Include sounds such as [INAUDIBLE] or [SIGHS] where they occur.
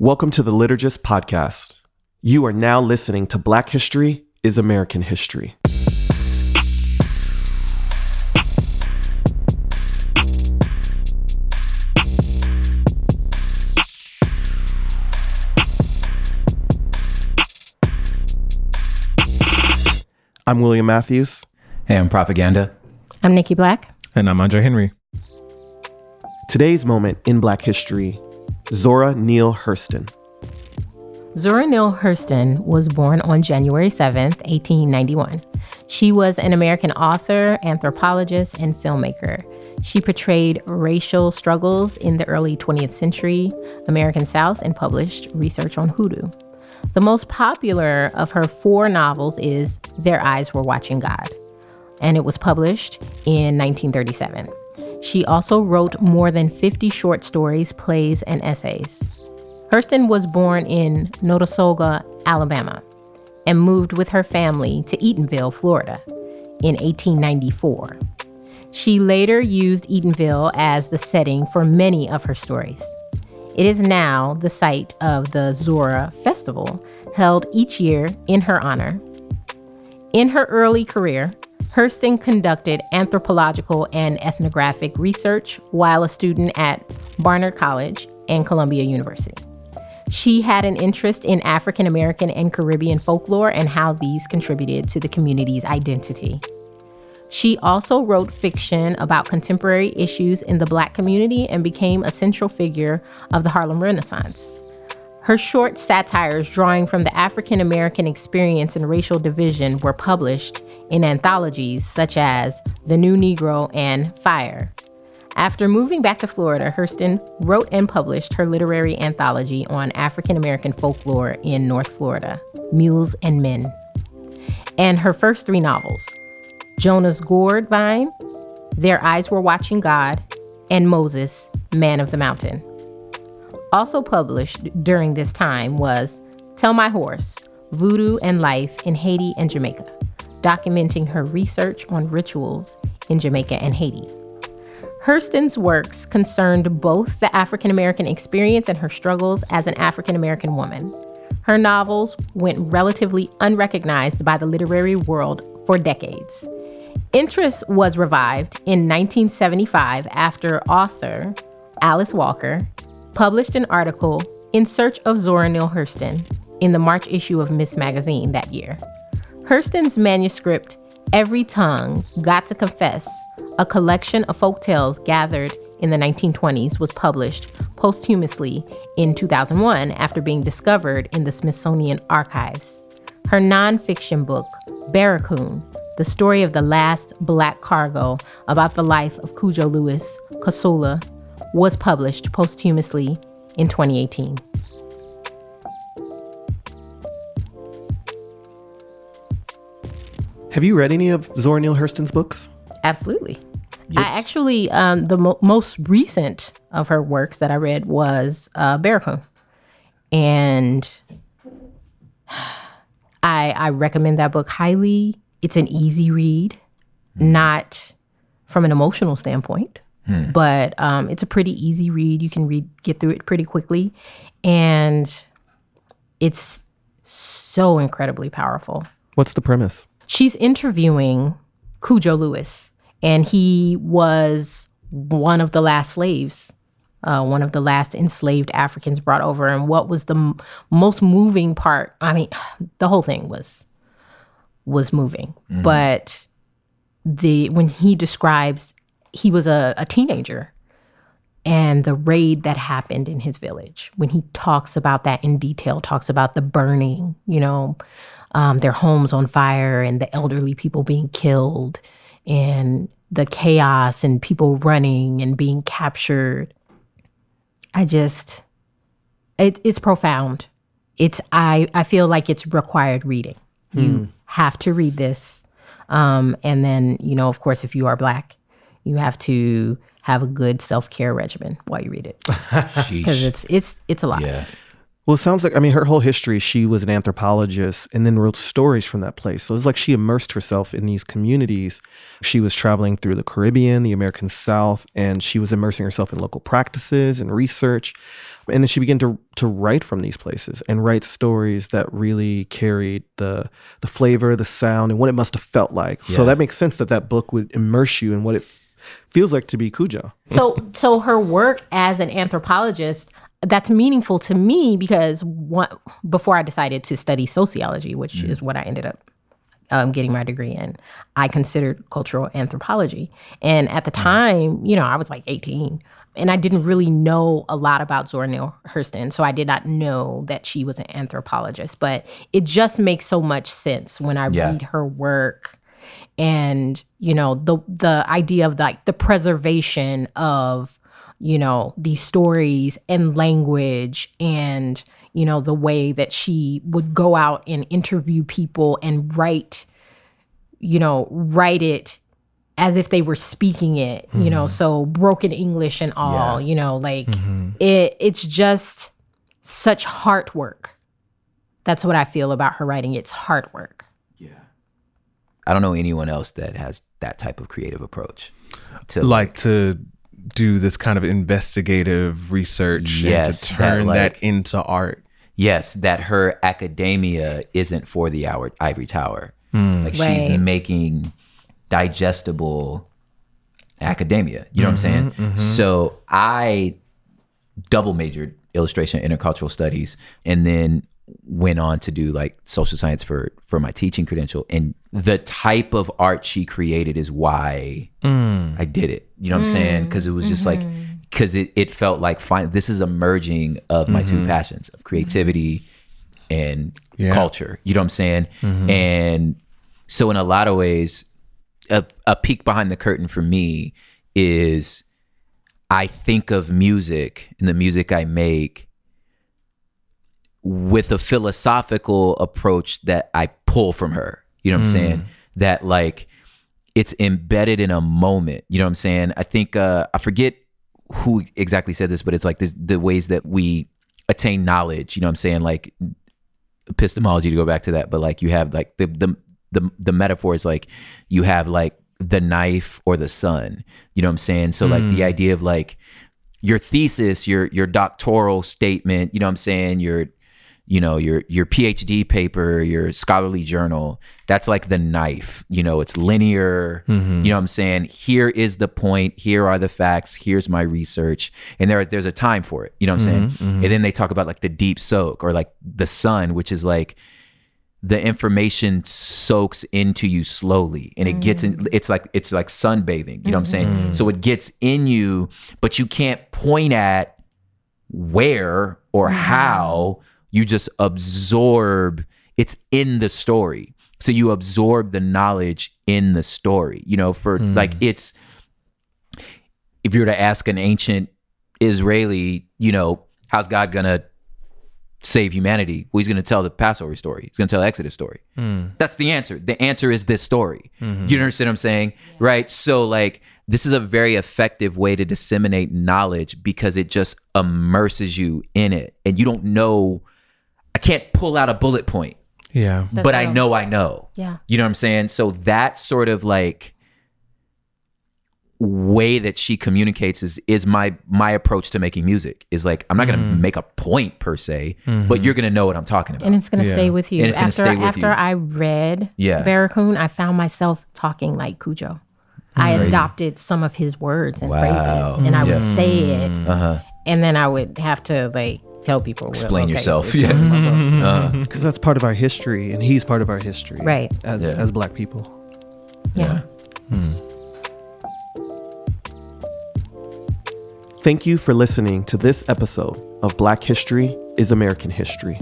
Welcome to the Liturgist Podcast. You are now listening to Black History is American History. I'm William Matthews. Hey, I'm Propaganda. I'm Nikki Black. And I'm Andre Henry. Today's moment in Black history Zora Neale Hurston. Zora Neale Hurston was born on January 7th, 1891. She was an American author, anthropologist, and filmmaker. She portrayed racial struggles in the early 20th century American South and published research on hoodoo. The most popular of her four novels is Their Eyes Were Watching God, and it was published in 1937. She also wrote more than 50 short stories, plays, and essays. Hurston was born in Notasulga, Alabama, and moved with her family to Eatonville, Florida in 1894. She later used Eatonville as the setting for many of her stories. It is now the site of the Zora Festival, held each year in her honor. In her early career, Hurston conducted anthropological and ethnographic research while a student at Barnard College and Columbia University. She had an interest in African American and Caribbean folklore and how these contributed to the community's identity. She also wrote fiction about contemporary issues in the Black community and became a central figure of the Harlem Renaissance. Her short satires drawing from the African American experience and racial division were published in anthologies such as The New Negro and Fire. After moving back to Florida, Hurston wrote and published her literary anthology on African American folklore in North Florida, Mules and Men, and her first three novels, Jonah's Gourd Vine, Their Eyes Were Watching God, and Moses, Man of the Mountain. Also published during this time was Tell My Horse Voodoo and Life in Haiti and Jamaica, documenting her research on rituals in Jamaica and Haiti. Hurston's works concerned both the African American experience and her struggles as an African American woman. Her novels went relatively unrecognized by the literary world for decades. Interest was revived in 1975 after author Alice Walker published an article in search of Zora Neale Hurston in the March issue of Miss Magazine that year. Hurston's manuscript, Every Tongue Got to Confess, a collection of folk tales gathered in the 1920s, was published posthumously in 2001 after being discovered in the Smithsonian Archives. Her nonfiction book, Barracoon, the story of the last black cargo about the life of Cudjo Lewis Kossola, was published posthumously in 2018. Have you read any of Zora Neale Hurston's books? Absolutely. I actually, um, the mo- most recent of her works that I read was uh, Barracoon. And [SIGHS] I, I recommend that book highly. It's an easy read, not from an emotional standpoint, but um, it's a pretty easy read. You can read, get through it pretty quickly. And it's so incredibly powerful What's the premise? she's interviewing Cudjo Lewis, and he was one of the last slaves, uh, one of the last enslaved Africans brought over. And what was the m- most moving part? I mean, [SIGHS] the whole thing was was moving, but the when he describes he was a, a teenager. And the raid that happened in his village when he talks about that in detail talks about the burning you know um, their homes on fire and the elderly people being killed and the chaos and people running and being captured. I just it, it's profound. It's i i feel like it's required reading. You have to read this. Um, and then you know of course if you are black you have to have a good self-care regimen while you read it [LAUGHS] because it's it's it's a lot Yeah. Well, it sounds like I mean her whole history. She was an anthropologist and then wrote stories from that place. So it's like she immersed herself in these communities. She was traveling through the Caribbean, the American South, and she was immersing herself in local practices and research. And then she began to to write from these places and write stories that really carried the the flavor, the sound, and what it must have felt like. So that makes sense that that book would immerse you in what it f- feels like to be Cudjo. so so her work as an anthropologist that's meaningful to me because one, before I decided to study sociology, which is what I ended up um, getting my degree in, I considered cultural anthropology. And at the time, you know, I was like 18 and I didn't really know a lot about Zora Neale Hurston. So I did not know that she was an anthropologist, but it just makes so much sense when I Yeah. read her work and you know the the idea of like the preservation of you know these stories and language and you know the way that she would go out and interview people and write you know write it as if they were speaking it you know mm-hmm. so broken english and all you know like mm-hmm. it it's just such heart work. That's what i feel about her writing. It's heart work I don't know anyone else that has that type of creative approach. To like to do this kind of investigative research Yes, and to turn that, like- into art. yes, that her academia isn't for the hour, ivory tower. Hmm. Like Right. she's making digestible academia. You know what I'm mm-hmm, saying? Mm-hmm. So I double majored illustration and intercultural studies and then went on to do like social science for for my teaching credential and the type of art she created is why mm. I did it. You know what I'm saying? Mm. Because it was just like mm-hmm. because it, it felt like fine this is a merging of my two mm-hmm. passions of creativity and Yeah. culture. You know what I'm saying? Mm-hmm. And so in a lot of ways, a, a peek behind the curtain for me is I think of music and the music I make with a philosophical approach that I pull from her. You know what I'm saying? That like it's embedded in a moment. You know what I'm saying? I think uh I forget who exactly said this, but it's like the, the ways that we attain knowledge. You know what I'm saying? Like epistemology to go back to that, but like you have like the the the the metaphor is like you have like the knife or the sun. You know what I'm saying? So like the idea of like your thesis, your your doctoral statement, you know what I'm saying, your you know, your your PhD paper, your scholarly journal, that's like the knife. You know, it's linear. Mm-hmm. You know what I'm saying? Here is the point, here are the facts, here's my research. And there there's a time for it. You know what I'm saying? Mm-hmm, mm-hmm. And then they talk about like the deep soak or like the sun, which is like the information soaks into you slowly and it gets in mm. it's like it's like sunbathing you know what i'm saying so it gets in you but you can't point at where or how you just absorb it's in the story. So you absorb the knowledge in the story you know for hmm. like it's if you were to ask an ancient israeli you know how's god gonna save humanity? Well he's gonna tell the passover story. He's gonna tell the exodus story. Hmm. That's the answer. The answer is this story. Mm-hmm. You understand what i'm saying? Right? So like this is a very effective way to disseminate knowledge because it just immerses you in it. And you don't know i can't pull out a bullet point Yeah. That's but i know i know yeah you know what I'm saying? So that sort of like way that she communicates is is my my approach to making music. Is like I'm not gonna mm-hmm. make a point per se, but mm-hmm. you're gonna know what I'm talking about. and it's gonna Yeah. stay with you. And it's after stay with after you. I read Yeah. Barracoon, I found myself talking like Cudjo. I adopted some of his words and Wow. phrases, and I would mm. say it, uh-huh. and then I would have to like tell people well, Explain okay, yourself. it's- Yeah. it's- Uh, Because that's part of our history, and he's part of our history, Right. As Yeah. as Black people. yeah. Thank you for listening to this episode of Black History is American History.